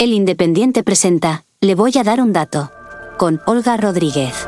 El Independiente presenta, le voy a dar un dato, con Olga Rodríguez.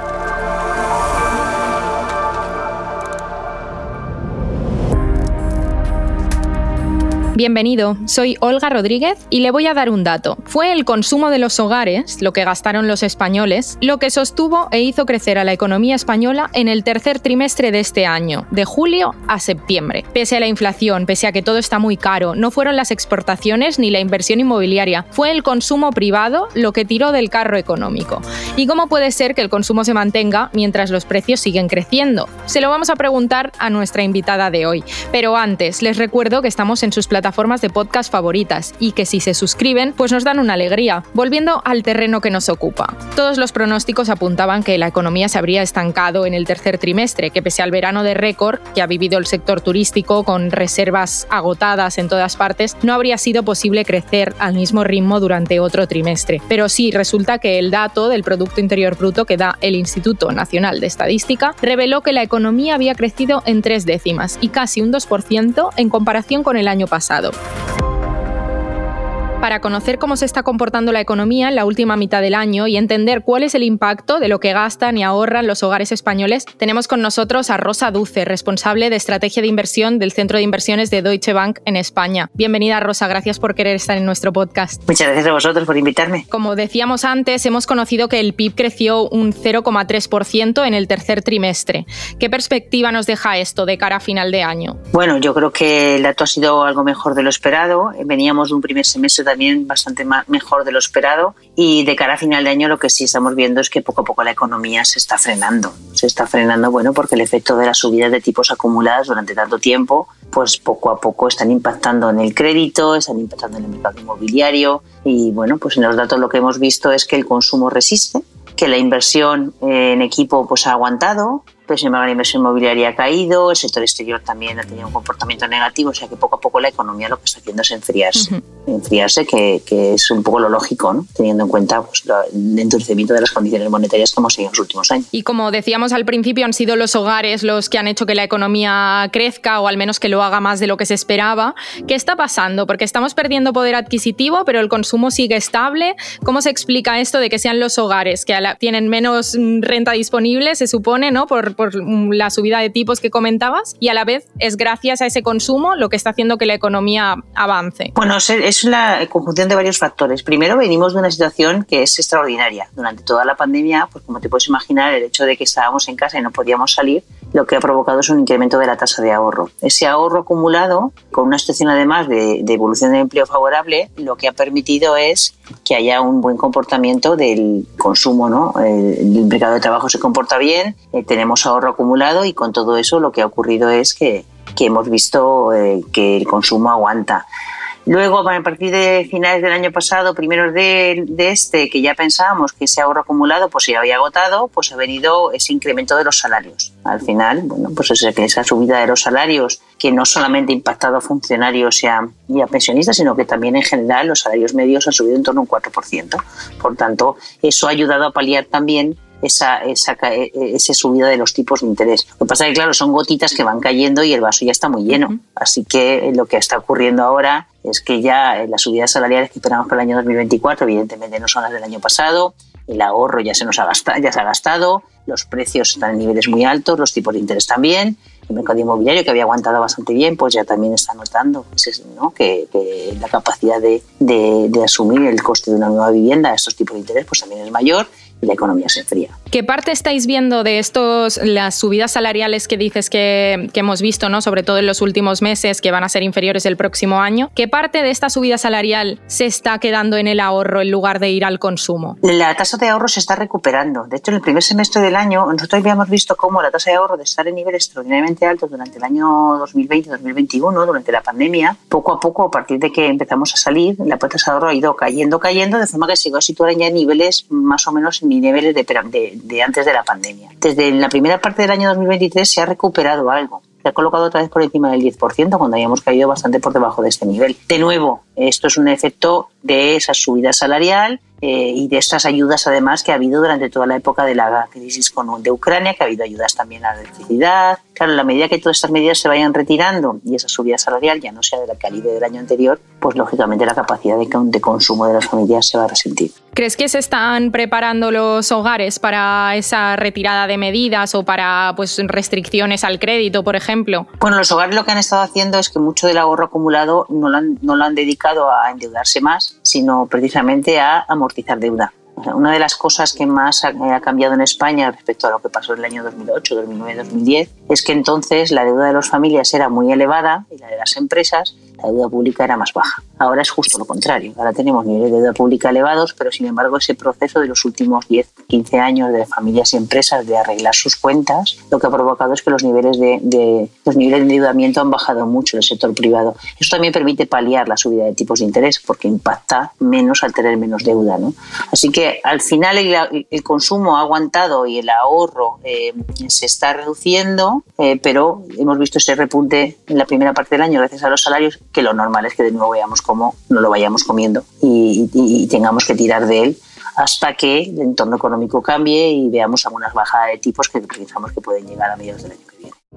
Bienvenido, soy Olga Rodríguez y le voy a dar un dato. Fue el consumo de los hogares, lo que gastaron los españoles, lo que sostuvo e hizo crecer a la economía española en el tercer trimestre de este año, de julio a septiembre. Pese a la inflación, pese a que todo está muy caro, no fueron las exportaciones ni la inversión inmobiliaria, fue el consumo privado lo que tiró del carro económico. ¿Y cómo puede ser que el consumo se mantenga mientras los precios siguen creciendo? Se lo vamos a preguntar a nuestra invitada de hoy. Pero antes, les recuerdo que estamos en sus plataformas plataformas de podcast favoritas y que si se suscriben, pues nos dan una alegría. Volviendo al terreno que nos ocupa. Todos los pronósticos apuntaban que la economía se habría estancado en el tercer trimestre, que pese al verano de récord que ha vivido el sector turístico con reservas agotadas en todas partes, no habría sido posible crecer al mismo ritmo durante otro trimestre. Pero sí, resulta que el dato del Producto Interior Bruto que da el Instituto Nacional de Estadística reveló que la economía había crecido en tres décimas y casi un 2% en comparación con el año pasado. Estado. Para conocer cómo se está comportando la economía en la última mitad del año y entender cuál es el impacto de lo que gastan y ahorran los hogares españoles, tenemos con nosotros a Rosa Duce, responsable de estrategia de inversión del Centro de Inversiones de Deutsche Bank en España. Bienvenida, Rosa, gracias por querer estar en nuestro podcast. Muchas gracias a vosotros por invitarme. Como decíamos antes, hemos conocido que el PIB creció un 0,3% en el tercer trimestre. ¿Qué perspectiva nos deja esto de cara a final de año? Bueno, yo creo que el dato ha sido algo mejor de lo esperado. Veníamos de un primer semestre también bastante mejor de lo esperado y de cara a final de año lo que sí estamos viendo es que poco a poco la economía se está frenando. Se está frenando, bueno, porque el efecto de las subidas de tipos acumuladas durante tanto tiempo, pues poco a poco están impactando en el crédito, están impactando en el mercado inmobiliario y bueno, pues en los datos lo que hemos visto es que el consumo resiste, que la inversión en equipo pues ha aguantado, pero sin embargo la inversión inmobiliaria ha caído, el sector exterior también ha tenido un comportamiento negativo, o sea que poco a poco la economía lo que está haciendo es enfriarse. Enfriarse, que, que, es un poco lo lógico, ¿no? teniendo en cuenta pues, el endurecimiento de las condiciones monetarias que hemos tenido en los últimos años. Y como decíamos al principio, han sido los hogares los que han hecho que la economía crezca o al menos que lo haga más de lo que se esperaba. ¿Qué está pasando? Porque estamos perdiendo poder adquisitivo, pero el consumo sigue estable. ¿Cómo se explica esto de que sean los hogares que tienen menos mm, renta disponible, se supone, ¿no? Por, por la subida de tipos que comentabas y a la vez es gracias a ese consumo lo que está haciendo que la economía avance. Bueno, es la conjunción de varios factores. Primero, venimos de una situación que es extraordinaria. Durante toda la pandemia, pues como te puedes imaginar, el hecho de que estábamos en casa y no podíamos salir, lo que ha provocado es un incremento de la tasa de ahorro. Ese ahorro acumulado, con una situación además de, evolución del empleo favorable, lo que ha permitido es que haya un buen comportamiento del consumo. ¿no? El, mercado de trabajo se comporta bien, eh, tenemos ahorro acumulado y con todo eso lo que ha ocurrido es que, que hemos visto eh, que el consumo aguanta. Luego, a partir de finales del año pasado, primeros de, este, que ya pensábamos que ese ahorro acumulado pues se había agotado, pues ha venido ese incremento de los salarios. Al final, bueno, pues es que esa subida de los salarios, que no solamente ha impactado a funcionarios y a, y a pensionistas, sino que también en general los salarios medios han subido en torno a un 4%. Por tanto, eso ha ayudado a paliar también esa, esa, e, e, ese subida de los tipos de interés. Lo que pasa es que, claro, son gotitas que van cayendo y el vaso ya está muy lleno. Así que lo que está ocurriendo ahora es que ya las subidas salariales que esperamos para el año 2024, evidentemente no son las del año pasado, el ahorro ya se nos ha gastado, ya se ha gastado, los precios están en niveles muy altos, los tipos de interés también, el mercado inmobiliario que había aguantado bastante bien, pues ya también está notando pues que, la capacidad de, asumir el coste de una nueva vivienda a estos tipos de interés pues también es mayor y la economía se enfría. ¿Qué parte estáis viendo de estos, las subidas salariales que dices que, que, hemos visto, ¿no? sobre todo en los últimos meses, que van a ser inferiores el próximo año? ¿Qué parte de esta subida salarial se está quedando en el ahorro en lugar de ir al consumo? La tasa de ahorro se está recuperando. De hecho, en el primer semestre del año, nosotros habíamos visto cómo la tasa de ahorro de estar en niveles extraordinariamente altos durante el año 2020-2021, durante la pandemia, poco a poco, a partir de que empezamos a salir, la tasa de ahorro ha ido cayendo, cayendo, de forma que se llegó a situar ya en niveles más o menos niveles de, antes de la pandemia. Desde la primera parte del año 2023 se ha recuperado algo se ha colocado otra vez por encima del 10% cuando habíamos caído bastante por debajo de este nivel. De nuevo, esto es un efecto de esa subida salarial eh, y de estas ayudas además que ha habido durante toda la época de la crisis con, de Ucrania, que ha habido ayudas también a la electricidad, Claro, en la medida que todas estas medidas se vayan retirando y esa subida salarial ya no sea de la calibre del año anterior, pues lógicamente la capacidad de, de consumo de las familias se va a resentir. ¿Crees que se están preparando los hogares para esa retirada de medidas o para pues, restricciones al crédito, por ejemplo? Bueno, los hogares lo que han estado haciendo es que mucho del ahorro acumulado no lo han, no lo han dedicado a endeudarse más, sino precisamente a amortizar deuda. Una de las cosas que más ha, cambiado en España respecto a lo que pasó en el año 2008, 2009, 2010 es que entonces la deuda de las familias era muy elevada y la de las empresas, la deuda pública era más baja. Ahora es justo lo contrario. Ahora tenemos niveles de deuda pública elevados, pero sin embargo ese proceso de los últimos 10, 15 años de familias y empresas de arreglar sus cuentas, lo que ha provocado es que los niveles de, los niveles de endeudamiento han bajado mucho en el sector privado. Eso también permite paliar la subida de tipos de interés porque impacta menos al tener menos deuda. ¿no? Así que al final el, consumo ha aguantado y el ahorro eh, se está reduciendo, eh, pero hemos visto ese repunte en la primera parte del año gracias a los salarios, que lo normal es que de nuevo veamos cómo no lo vayamos comiendo y, tengamos que tirar de él hasta que el entorno económico cambie y veamos algunas bajadas de tipos que pensamos que pueden llegar a mediados del año.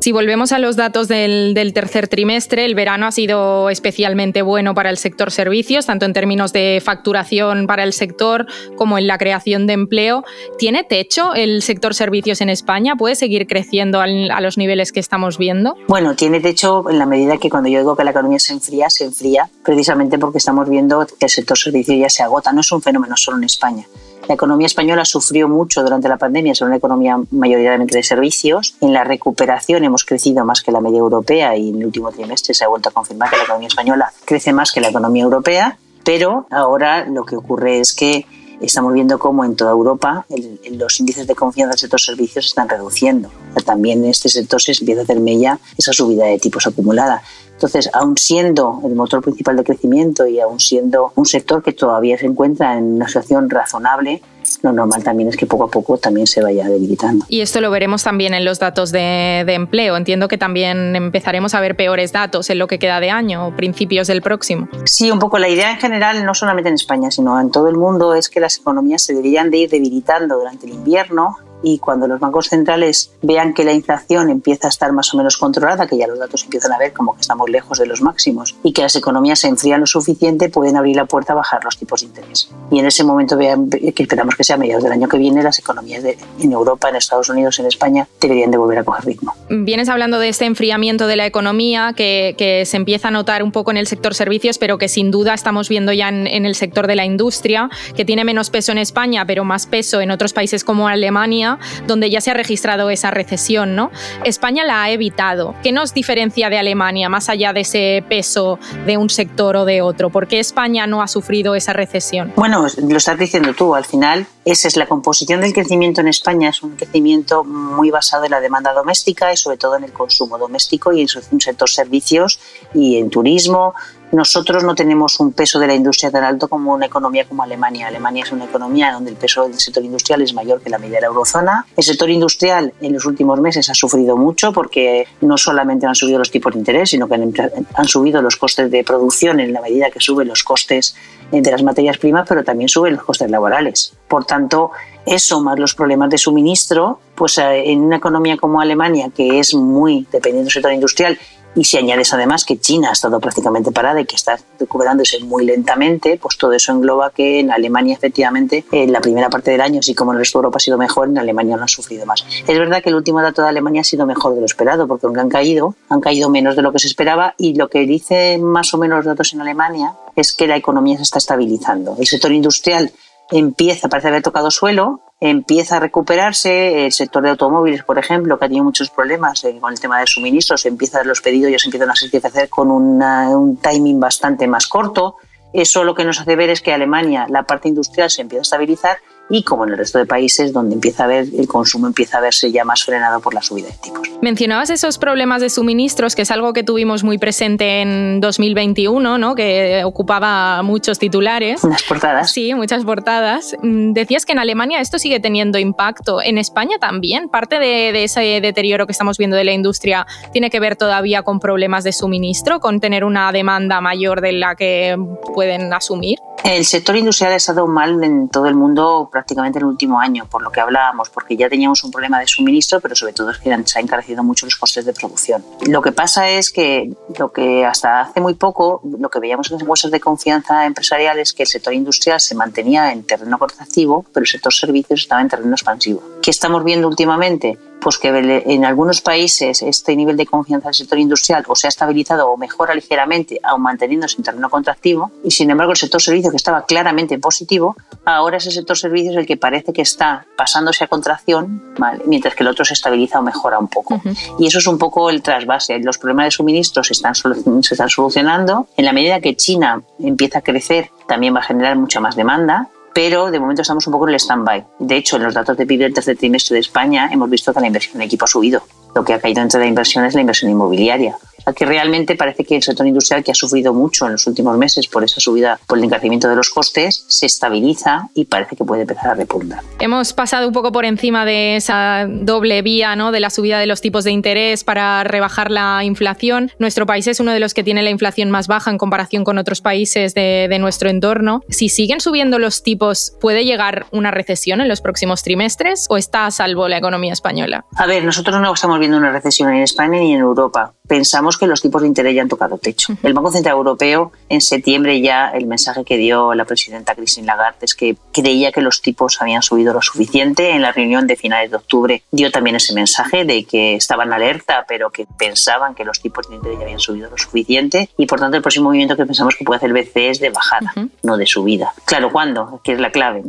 Si volvemos a los datos del, tercer trimestre, el verano ha sido especialmente bueno para el sector servicios, tanto en términos de facturación para el sector como en la creación de empleo. ¿Tiene techo el sector servicios en España? ¿Puede seguir creciendo a los niveles que estamos viendo? Bueno, tiene techo en la medida que cuando yo digo que la economía se enfría, se enfría precisamente porque estamos viendo que el sector servicios ya se agota. No es un fenómeno solo en España. La economía española sufrió mucho durante la pandemia, es una economía mayoritariamente de servicios. En la recuperación hemos crecido más que la media europea y en el último trimestre se ha vuelto a confirmar que la economía española crece más que la economía europea, pero ahora lo que ocurre es que estamos viendo cómo en toda Europa los índices de confianza del sector servicios se están reduciendo. También en este sector se empieza a hacer mella esa subida de tipos acumulada. Entonces, aun siendo el motor principal de crecimiento y aun siendo un sector que todavía se encuentra en una situación razonable, lo normal también es que poco a poco también se vaya debilitando. Y esto lo veremos también en los datos de, empleo. Entiendo que también empezaremos a ver peores datos en lo que queda de año o principios del próximo. Sí, un poco la idea en general, no solamente en España, sino en todo el mundo, es que las economías se deberían de ir debilitando durante el invierno y cuando los bancos centrales vean que la inflación empieza a estar más o menos controlada, que ya los datos empiezan a ver como que estamos lejos de los máximos y que las economías se enfrían lo suficiente, pueden abrir la puerta a bajar los tipos de interés. Y en ese momento vean, que esperamos que sea a mediados del año que viene, las economías de, en Europa, en Estados Unidos, en España, deberían de volver a coger ritmo. Vienes hablando de este enfriamiento de la economía que, se empieza a notar un poco en el sector servicios, pero que sin duda estamos viendo ya en el sector de la industria, que tiene menos peso en España, pero más peso en otros países como Alemania donde ya se ha registrado esa recesión, ¿no? España la ha evitado. ¿Qué nos diferencia de Alemania más allá de ese peso de un sector o de otro? ¿Por qué España no ha sufrido esa recesión? Bueno, lo estás diciendo tú, al final esa es la composición del crecimiento en España, es un crecimiento muy basado en la demanda doméstica y sobre todo en el consumo doméstico y en un sector servicios y en turismo, nosotros no tenemos un peso de la industria tan alto como una economía como Alemania. Alemania es una economía donde el peso del sector industrial es mayor que la media de la eurozona. El sector industrial en los últimos meses ha sufrido mucho porque no solamente han subido los tipos de interés, sino que han, subido los costes de producción en la medida que suben los costes de las materias primas, pero también suben los costes laborales. Por tanto, eso más los problemas de suministro, pues eh, en una economía como Alemania, que es muy dependiente del sector industrial y si añades además que China ha estado prácticamente parada y que está recuperándose muy lentamente, pues todo eso engloba que en Alemania efectivamente en la primera parte del año, así como en el resto de Europa ha sido mejor, en Alemania no ha sufrido más. Es verdad que el último dato de Alemania ha sido mejor de lo esperado, porque aunque han caído, han caído menos de lo que se esperaba y lo que dicen más o menos los datos en Alemania es que la economía se está estabilizando. El sector industrial empieza, parece haber tocado suelo, empieza a recuperarse. El sector de automóviles, por ejemplo, que ha tenido muchos problemas eh, con el tema de suministros, empieza los pedidos ya se empiezan a satisfacer con un timing bastante más corto. Eso lo que nos hace ver es que Alemania, la parte industrial, se empieza a estabilizar y como en el resto de países donde empieza a ver el consumo empieza a verse ya más frenado por la subida de tipos. Mencionabas esos problemas de suministros, que es algo que tuvimos muy presente en 2021, ¿no? que ocupaba muchos titulares. Unas portadas. Sí, muchas portadas. Mm, decías que en Alemania esto sigue teniendo impacto. En España también. Parte de, de ese deterioro que estamos viendo de la industria tiene que ver todavía con problemas de suministro, con tener una demanda mayor de la que pueden asumir. El sector industrial ha estado mal en todo el mundo prácticamente el último año, por lo que hablábamos, porque ya teníamos un problema de suministro, pero sobre todo es que se han encarecido mucho los costes de producción. Lo que pasa es que lo que hasta hace muy poco, lo que veíamos en las encuestas de confianza empresarial es que el sector industrial se mantenía en terreno contractivo, pero el sector servicios estaba en terreno expansivo. ¿Qué estamos viendo últimamente? Pues que en algunos países este nivel de confianza del sector industrial o se ha estabilizado o mejora ligeramente, aún manteniéndose en terreno contractivo, y sin embargo el sector servicios que estaba claramente positivo, ahora es el sector servicios el que parece que está pasándose a contracción, mientras que el otro se estabiliza o mejora un poco. Y eso es un poco el trasvase. Los problemas de suministro se están, se están solucionando. En la medida que China empieza a crecer, también va a generar mucha más demanda pero de momento estamos un poco en el stand-by. De hecho, en los datos de PIB del tercer trimestre de España hemos visto que la inversión en equipo ha subido. Lo que ha caído entre la inversión es la inversión inmobiliaria. Aquí realmente parece que el sector industrial, que ha sufrido mucho en los últimos meses por esa subida, por el encarecimiento de los costes, se estabiliza y parece que puede empezar a repuntar. Hemos pasado un poco por encima de esa doble vía ¿no? de la subida de los tipos de interés para rebajar la inflación. Nuestro país es uno de los que tiene la inflación más baja en comparación con otros países de, de nuestro entorno. Si siguen subiendo los tipos, ¿puede llegar una recesión en los próximos trimestres o está a salvo la economía española? A ver, nosotros no estamos viendo una recesión en España ni en Europa. Pensamos que los tipos de interés ya han tocado techo. El Banco Central Europeo en septiembre ya el mensaje que dio la presidenta Christine Lagarde es que creía que los tipos habían subido lo suficiente. En la reunión de finales de octubre dio también ese mensaje de que estaban alerta, pero que pensaban que los tipos de interés ya habían subido lo suficiente y por tanto el próximo movimiento que pensamos que puede hacer el BCE es de bajada, no de subida. Claro, ¿cuándo? Que es la clave.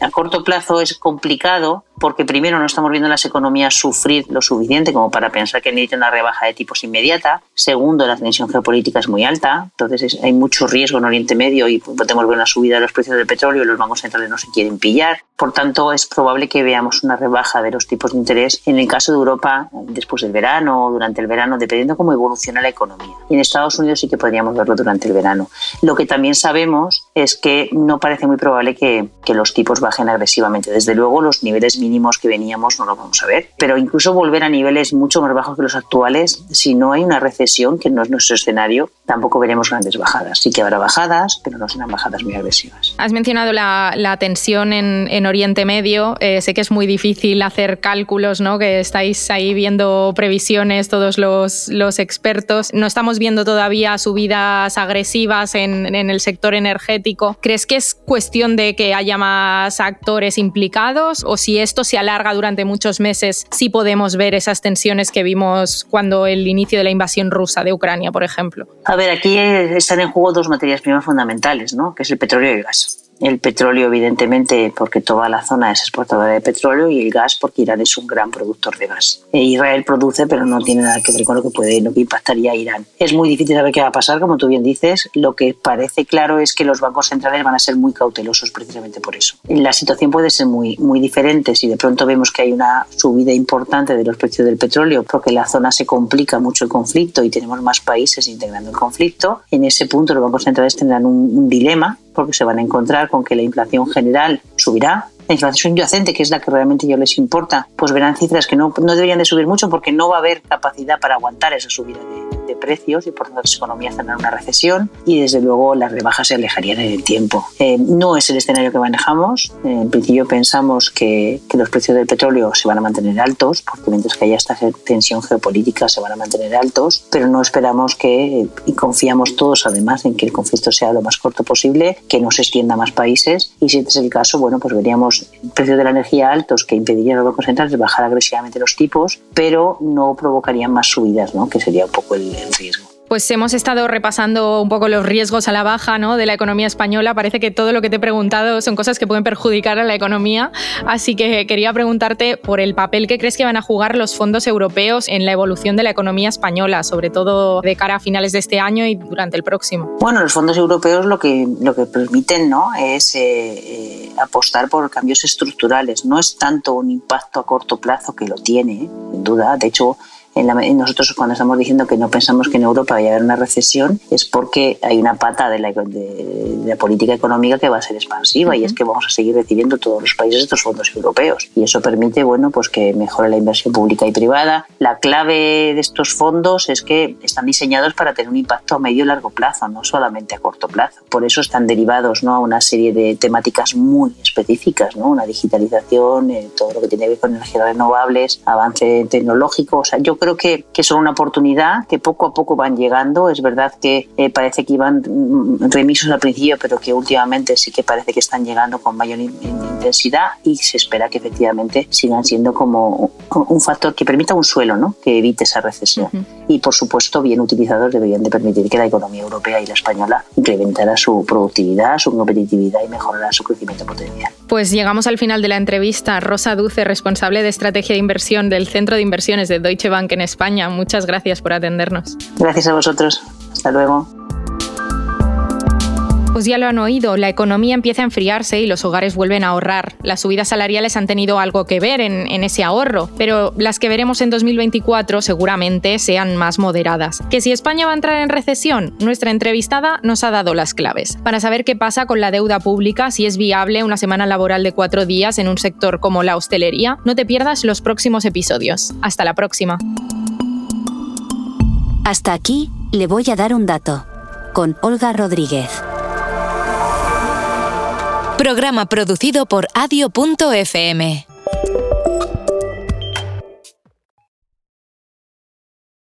A corto plazo es complicado porque primero no estamos viendo las economías sufrir lo suficiente como para pensar que necesitan una rebaja de tipos inmediata. Segundo, la tensión geopolítica es muy alta, entonces hay mucho riesgo en Oriente Medio y podemos ver una subida de los precios del petróleo y los bancos centrales no se quieren pillar. Por tanto, es probable que veamos una rebaja de los tipos de interés en el caso de Europa después del verano o durante el verano, dependiendo cómo evoluciona la economía. Y en Estados Unidos sí que podríamos verlo durante el verano. Lo que también sabemos es que no parece muy probable que, los tipos bajen agresivamente. Desde luego, los niveles mínimos que veníamos no lo vamos a ver. Pero incluso volver a niveles mucho más bajos que los actuales, si no hay una recesión, que no es nuestro escenario, tampoco veremos grandes bajadas. Sí que habrá bajadas, pero no serán bajadas muy agresivas. Has mencionado la tensión en, en, Oriente Medio. Eh, sé que es muy difícil hacer cálculos, ¿no? que estáis ahí viendo previsiones todos los, los expertos. No estamos viendo todavía subidas agresivas en, en el sector energético. ¿Crees que es cuestión de que haya más actores implicados o si esto se alarga durante muchos meses, sí podemos ver esas tensiones que vimos cuando el inicio de la invasión rusa de Ucrania, por ejemplo? A ver, aquí están en juego dos materias primas fundamentales, ¿no? que es el petróleo y el gas. El petróleo, evidentemente, porque toda la zona es exportadora de petróleo y el gas porque Irán es un gran productor de gas. E Israel produce, pero no tiene nada que ver con lo que puede, impactaría a Irán. Es muy difícil saber qué va a pasar, como tú bien dices. Lo que parece claro es que los bancos centrales van a ser muy cautelosos precisamente por eso. La situación puede ser muy, muy diferente si de pronto vemos que hay una subida importante de los precios del petróleo porque la zona se complica mucho el conflicto y tenemos más países integrando el conflicto. En ese punto los bancos centrales tendrán un dilema porque se van a encontrar con que la inflación general subirá, la inflación subyacente, que es la que realmente yo les importa, pues verán cifras que no, no deberían de subir mucho porque no va a haber capacidad para aguantar esa subida de, de precios y por tanto las economías tendrán una recesión y desde luego las rebajas se alejarían en el tiempo. Eh, no es el escenario que manejamos. en principio pensamos que, que, los precios del petróleo se van a mantener altos porque mientras que haya esta tensión geopolítica se van a mantener altos, pero no esperamos que, y confiamos todos además en que el conflicto sea lo más corto posible, que no se extienda a más países y si este es el caso, bueno, pues veríamos precios de la energía altos que impedirían a los bancos centrales bajar agresivamente los tipos, pero no provocarían más subidas, ¿no? que sería un poco el, el riesgo. Pues hemos estado repasando un poco los riesgos a la baja ¿no? de la economía española. Parece que todo lo que te he preguntado son cosas que pueden perjudicar a la economía. Así que quería preguntarte por el papel que crees que van a jugar los fondos europeos en la evolución de la economía española, sobre todo de cara a finales de este año y durante el próximo. Bueno, los fondos europeos lo que, lo que permiten ¿no? es eh, eh, apostar por cambios estructurales. No es tanto un impacto a corto plazo que lo tiene, sin duda. De hecho, en nosotros cuando estamos diciendo que no pensamos que en Europa vaya a haber una recesión es porque hay una pata de la, de, la política económica que va a ser expansiva y es que vamos a seguir recibiendo todos los países estos fondos europeos y eso permite bueno pues que mejore la inversión pública y privada. La clave de estos fondos es que están diseñados para tener un impacto a medio y largo plazo, no solamente a corto plazo. Por eso están derivados ¿no? a una serie de temáticas muy específicas, ¿no? una digitalización, eh, todo lo que tiene que ver con energías renovables, avance tecnológico. O sea, yo creo que, que son una oportunidad que poco a poco van llegando. Es verdad que eh, parece que iban mm, remisos al principio, pero que últimamente sí que parece que están llegando con mayor intensidad y se espera que efectivamente sigan siendo como un factor que permita un suelo, ¿no? que evite esa recesión. Y por supuesto, bien utilizados deberían de permitir que la economía europea y la española incrementara su productividad, su competitividad y mejorara su crecimiento potencial. Pues llegamos al final de la entrevista. Rosa Duce, responsable de estrategia de inversión del Centro de Inversiones de Deutsche Bank en España. Muchas gracias por atendernos. Gracias a vosotros. Hasta luego. Pues ya lo han oído, la economía empieza a enfriarse y los hogares vuelven a ahorrar. Las subidas salariales han tenido algo que ver en, ese ahorro, pero las que veremos en 2024 seguramente sean más moderadas. Que si España va a entrar en recesión, nuestra entrevistada nos ha dado las claves. Para saber qué pasa con la deuda pública, si es viable una semana laboral de cuatro días en un sector como la hostelería, no te pierdas los próximos episodios. Hasta la próxima. Hasta aquí, le voy a dar un dato. Con Olga Rodríguez. Programa producido por adio.fm.